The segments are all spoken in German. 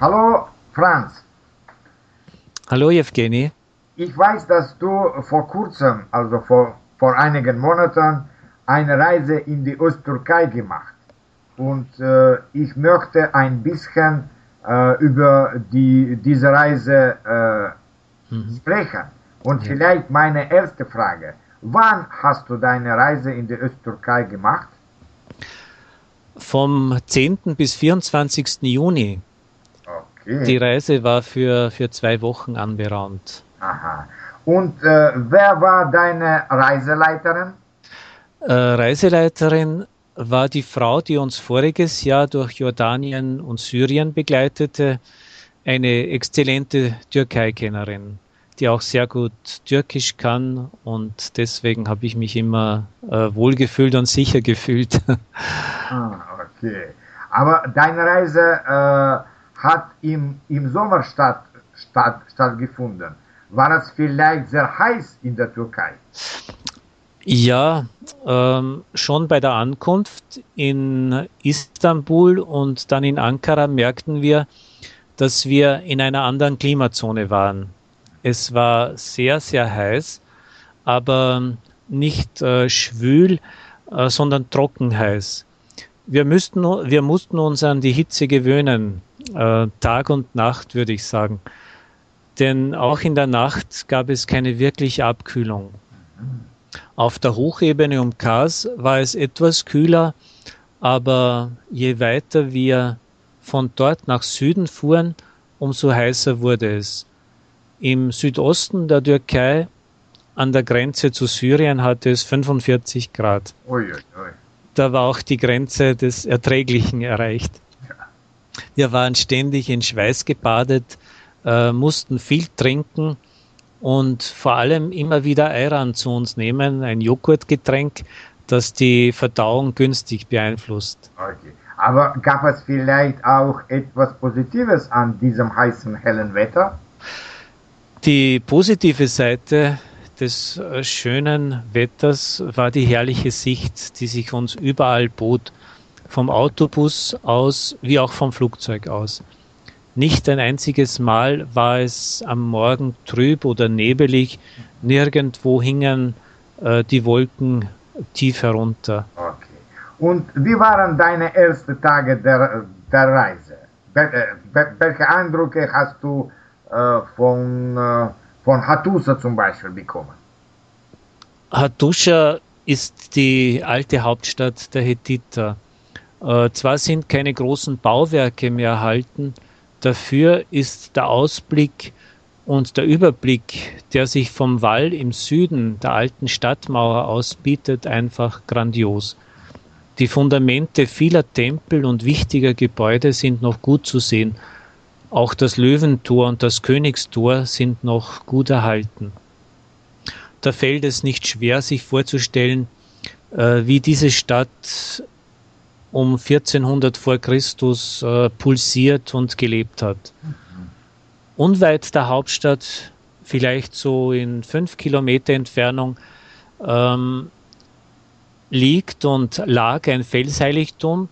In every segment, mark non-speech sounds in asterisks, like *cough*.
Hallo Franz. Hallo Evgeny. Ich weiß, dass du vor kurzem, also vor, vor einigen Monaten, eine Reise in die Osttürkei gemacht. Und äh, ich möchte ein bisschen äh, über die, diese Reise äh, mhm. sprechen. Und ja. vielleicht meine erste Frage. Wann hast du deine Reise in die Osttürkei gemacht? Vom 10. bis 24. Juni. Die Reise war für, für zwei Wochen anberaumt. Aha. Und äh, wer war deine Reiseleiterin? Äh, Reiseleiterin war die Frau, die uns voriges Jahr durch Jordanien und Syrien begleitete, eine exzellente Türkei-Kennerin, die auch sehr gut Türkisch kann und deswegen habe ich mich immer äh, wohlgefühlt und sicher gefühlt. *laughs* ah, okay. Aber deine Reise äh, hat im, im Sommer statt, statt, stattgefunden. War es vielleicht sehr heiß in der Türkei? Ja, ähm, schon bei der Ankunft in Istanbul und dann in Ankara merkten wir, dass wir in einer anderen Klimazone waren. Es war sehr, sehr heiß, aber nicht äh, schwül, äh, sondern trocken heiß. Wir, müssten, wir mussten uns an die Hitze gewöhnen, äh, Tag und Nacht würde ich sagen. Denn auch in der Nacht gab es keine wirkliche Abkühlung. Auf der Hochebene um Kars war es etwas kühler, aber je weiter wir von dort nach Süden fuhren, umso heißer wurde es. Im Südosten der Türkei an der Grenze zu Syrien hatte es 45 Grad. Ui, ui. Da war auch die Grenze des Erträglichen erreicht. Wir waren ständig in Schweiß gebadet, äh, mussten viel trinken und vor allem immer wieder Ayran zu uns nehmen, ein Joghurtgetränk, das die Verdauung günstig beeinflusst. Okay. Aber gab es vielleicht auch etwas Positives an diesem heißen, hellen Wetter? Die positive Seite des äh, schönen Wetters war die herrliche Sicht, die sich uns überall bot, vom Autobus aus wie auch vom Flugzeug aus. Nicht ein einziges Mal war es am Morgen trüb oder nebelig, nirgendwo hingen äh, die Wolken tief herunter. Okay. Und wie waren deine ersten Tage der, der Reise? Äh, welche Eindrücke hast du äh, von, äh, von Hattusa zum Beispiel bekommen? Hattusha ist die alte Hauptstadt der Hethiter. Äh, zwar sind keine großen Bauwerke mehr erhalten, Dafür ist der Ausblick und der Überblick, der sich vom Wall im Süden der alten Stadtmauer ausbietet, einfach grandios. Die Fundamente vieler Tempel und wichtiger Gebäude sind noch gut zu sehen. Auch das Löwentor und das Königstor sind noch gut erhalten. Da fällt es nicht schwer, sich vorzustellen, äh, wie diese Stadt um 1400 vor Christus äh, pulsiert und gelebt hat. Unweit der Hauptstadt, vielleicht so in fünf Kilometer Entfernung, ähm, liegt und lag ein Felsheiligtum,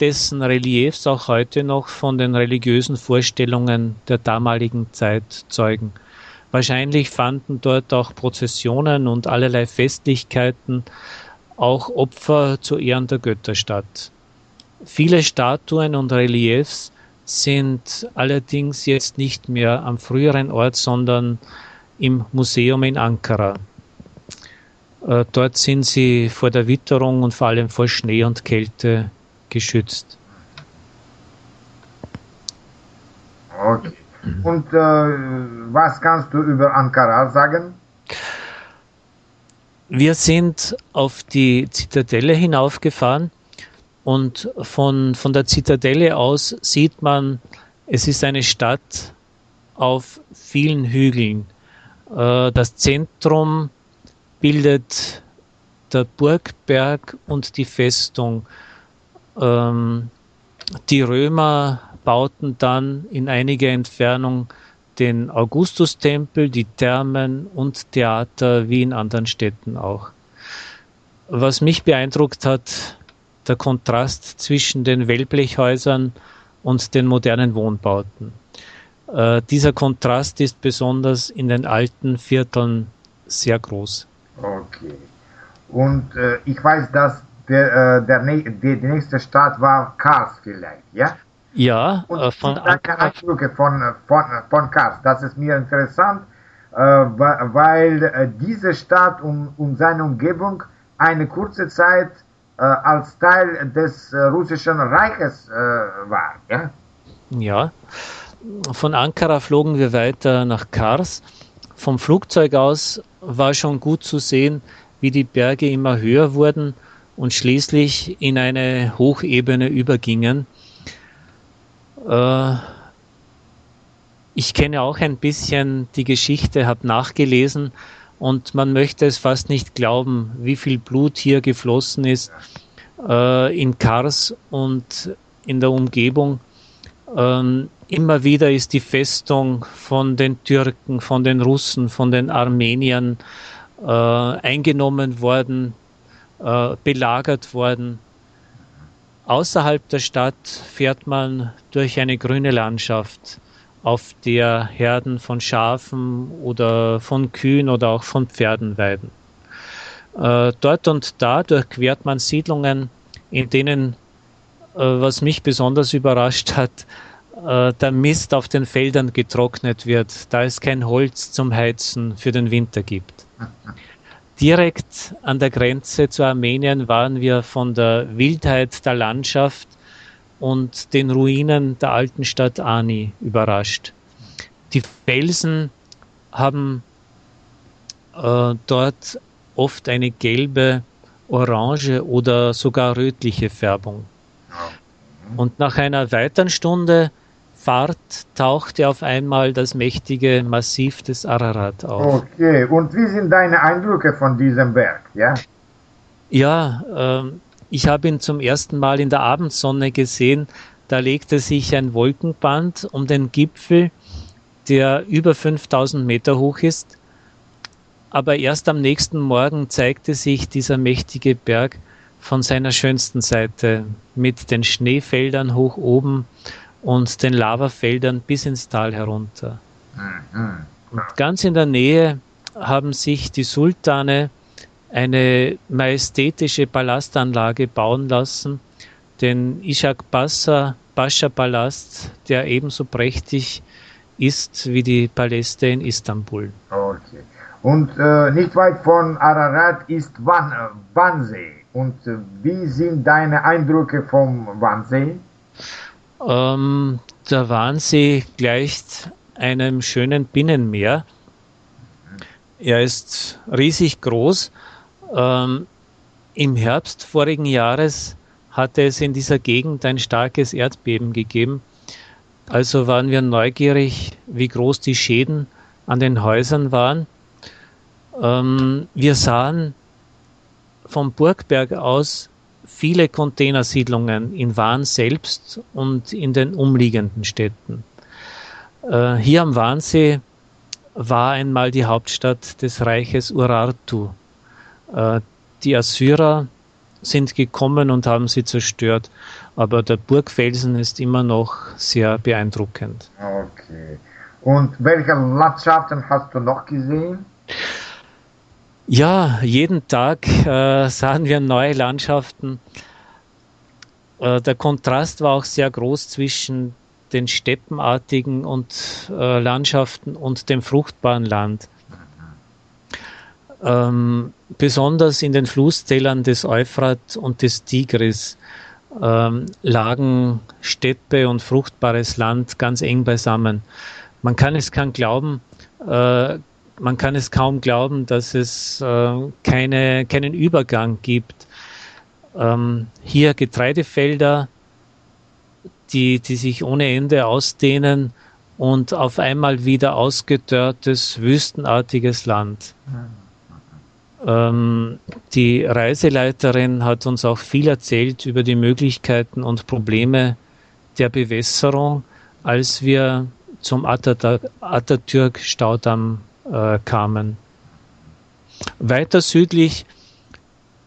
dessen Reliefs auch heute noch von den religiösen Vorstellungen der damaligen Zeit zeugen. Wahrscheinlich fanden dort auch Prozessionen und allerlei Festlichkeiten, auch Opfer zu Ehren der Götter statt. Viele Statuen und Reliefs sind allerdings jetzt nicht mehr am früheren Ort, sondern im Museum in Ankara. Äh, dort sind sie vor der Witterung und vor allem vor Schnee und Kälte geschützt. Okay. Und äh, was kannst du über Ankara sagen? Wir sind auf die Zitadelle hinaufgefahren und von, von der Zitadelle aus sieht man, es ist eine Stadt auf vielen Hügeln. Äh, das Zentrum bildet der Burgberg und die Festung. Ähm, die Römer bauten dann in einiger Entfernung den Augustustempel, die Thermen und Theater wie in anderen Städten auch. Was mich beeindruckt hat, der Kontrast zwischen den Wellblechhäusern und den modernen Wohnbauten. Äh, dieser Kontrast ist besonders in den alten Vierteln sehr groß. Okay. Und äh, ich weiß, dass der, äh, der, die, die nächste Stadt war Kars vielleicht, ja? Ja, Und äh, von Eindrücke von, von, von Kars, das ist mir interessant, äh, weil äh, diese Stadt und, und seine Umgebung eine kurze Zeit äh, als Teil des äh, russischen Reiches äh, war. Ja? ja, von Ankara flogen wir weiter nach Kars. Vom Flugzeug aus war schon gut zu sehen, wie die Berge immer höher wurden und schließlich in eine Hochebene übergingen. Äh, ich kenne auch ein bisschen die Geschichte, habe nachgelesen und man möchte es fast nicht glauben, wie viel Blut hier geflossen ist äh, in Kars und in der Umgebung. Ähm, immer wieder ist die Festung von den Türken, von den Russen, von den Armeniern äh, eingenommen worden, äh, belagert worden. Außerhalb der Stadt fährt man durch eine grüne Landschaft, auf der Herden von Schafen oder von Kühen oder auch von Pferden weiden. Äh, dort und da durchquert man Siedlungen, in denen, äh, was mich besonders überrascht hat, der Mist auf den Feldern getrocknet wird, da es kein Holz zum Heizen für den Winter gibt. Direkt an der Grenze zu Armenien waren wir von der Wildheit der Landschaft und den Ruinen der alten Stadt Ani überrascht. Die Felsen haben äh, dort oft eine gelbe, orange oder sogar rötliche Färbung. Und nach einer weiteren Stunde Fahrt tauchte auf einmal das mächtige Massiv des Ararat auf. Okay, und wie sind deine Eindrücke von diesem Berg? Ja, ja äh, ich habe ihn zum ersten Mal in der Abendsonne gesehen. Da legte sich ein Wolkenband um den Gipfel, der über 5000 Meter hoch ist. Aber erst am nächsten Morgen zeigte sich dieser mächtige Berg von seiner schönsten Seite mit den Schneefeldern hoch oben und den Lavafeldern bis ins Tal herunter. Mhm. Und ganz in der Nähe haben sich die Sultane eine majestätische Palastanlage bauen lassen, den Ishak Pasha, Pascha Palast, der ebenso prächtig ist wie die Paläste in Istanbul. Okay. Und äh, nicht weit von Ararat ist Wan Wannsee. Und äh, wie sind deine Eindrücke vom Wannsee? Ähm, der Wannsee gleicht einem schönen Binnenmeer. Er ist riesig groß. Ähm, Im Herbst vorigen Jahres hatte es in dieser Gegend ein starkes Erdbeben gegeben. Also waren wir neugierig, wie groß die Schäden an den Häusern waren. Ähm, wir sahen vom Burgberg aus viele Containersiedlungen in Wahn selbst und in den umliegenden Städten. Äh, hier am Wahnsee war einmal die Hauptstadt des Reiches Urartu. Äh, die Assyrer sind gekommen und haben sie zerstört, aber der Burgfelsen ist immer noch sehr beeindruckend. Okay. Und welche Landschaften hast du noch gesehen? Ja, jeden Tag äh, sahen wir neue Landschaften. Äh, der Kontrast war auch sehr groß zwischen den steppenartigen und äh, Landschaften und dem fruchtbaren Land. Ähm, besonders in den Flusstälern des Euphrat und des Tigris ähm, lagen Steppe und fruchtbares Land ganz eng beisammen. Man kann es kaum glauben, äh, man kann es kaum glauben, dass es äh, keine, keinen Übergang gibt. Ähm, hier Getreidefelder, die, die sich ohne Ende ausdehnen und auf einmal wieder ausgedörrtes, wüstenartiges Land. Ähm, die Reiseleiterin hat uns auch viel erzählt über die Möglichkeiten und Probleme der Bewässerung, als wir zum Atatürk-Staudamm äh, kamen. Weiter südlich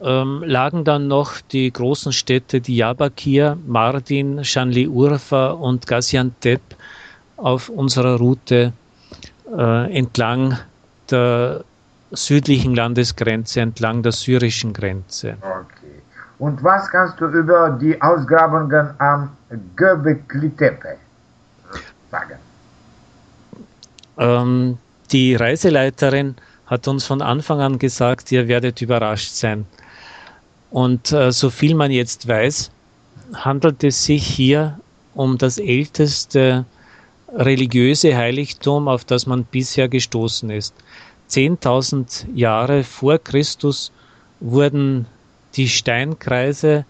ähm, lagen dann noch die großen Städte Diyarbakir, Mardin, Shanli Urfa und Gaziantep auf unserer Route äh, entlang der südlichen Landesgrenze, entlang der syrischen Grenze. Okay. Und was kannst du über die Ausgrabungen am Göbekli Tepe sagen? Ähm, die Reiseleiterin hat uns von Anfang an gesagt, ihr werdet überrascht sein. Und äh, so viel man jetzt weiß, handelt es sich hier um das älteste religiöse Heiligtum, auf das man bisher gestoßen ist. 10.000 Jahre vor Christus wurden die Steinkreise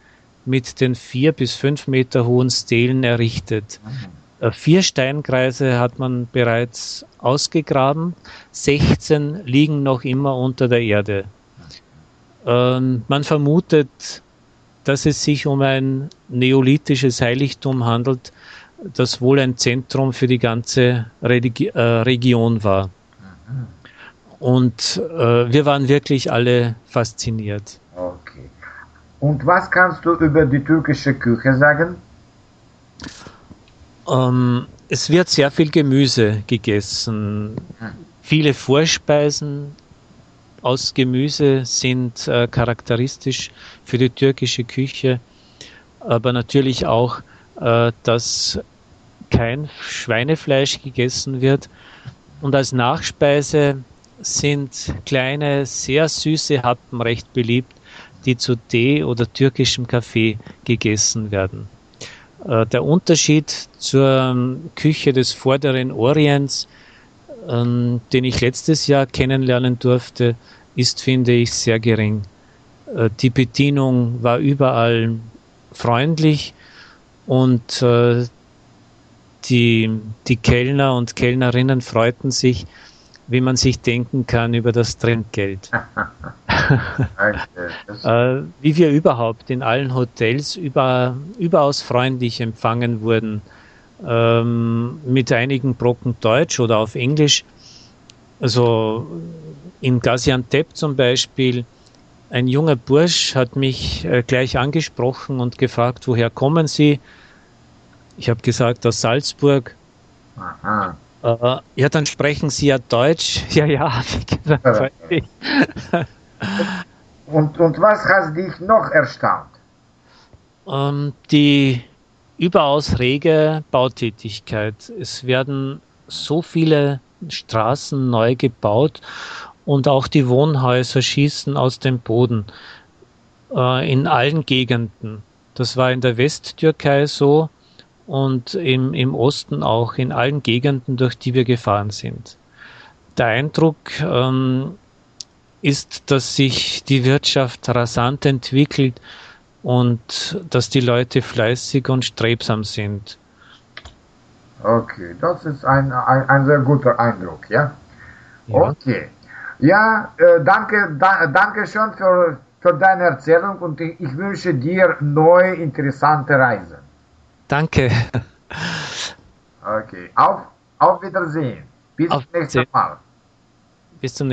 mit den vier bis fünf Meter hohen Stelen errichtet. Vier Steinkreise hat man bereits ausgegraben, 16 liegen noch immer unter der Erde. Ähm, man vermutet, dass es sich um ein neolithisches Heiligtum handelt, das wohl ein Zentrum für die ganze Religi äh, Region war. Und äh, wir waren wirklich alle fasziniert. Okay. Und was kannst du über die türkische Küche sagen? Ähm, es wird sehr viel Gemüse gegessen. Viele Vorspeisen aus Gemüse sind äh, charakteristisch für die türkische Küche, aber natürlich auch, äh, dass kein Schweinefleisch gegessen wird. Und als Nachspeise sind kleine, sehr süße Happen recht beliebt, die zu Tee oder türkischem Kaffee gegessen werden. Äh, der Unterschied zur ähm, Küche des vorderen Orients, ähm, den ich letztes Jahr kennenlernen durfte, ist, finde ich, sehr gering. Äh, die Bedienung war überall freundlich und äh, die, die Kellner und Kellnerinnen freuten sich, wie man sich denken kann, über das Trinkgeld. *laughs* äh, wie wir überhaupt in allen Hotels über, überaus freundlich empfangen wurden, ähm, mit einigen Brocken Deutsch oder auf Englisch. Also in Gaziantep zum Beispiel, ein junger Bursch hat mich äh, gleich angesprochen und gefragt, woher kommen Sie? Ich habe gesagt, aus Salzburg. Aha. Äh, ja, dann sprechen Sie ja Deutsch. *laughs* Ja, ja, *laughs* gesagt. *laughs* und, und was hat dich noch erstaunt? Ähm, die überaus rege Bautätigkeit. Es werden so viele Straßen neu gebaut und auch die Wohnhäuser schießen aus dem Boden äh, in allen Gegenden. Das war in der Westtürkei so und im, im Osten auch in allen Gegenden, durch die wir gefahren sind. Der Eindruck ähm, ist, dass sich die Wirtschaft rasant entwickelt und dass die Leute fleißig und strebsam sind. Okay, das ist ein, ein, ein sehr guter Eindruck, ja? ja. Okay. Ja, äh, danke, da, danke schön für, für deine Erzählung und ich, ich wünsche dir neue interessante Reisen. Danke. Okay, auf, auf Wiedersehen. Bis zum nächsten Mal. Bis zum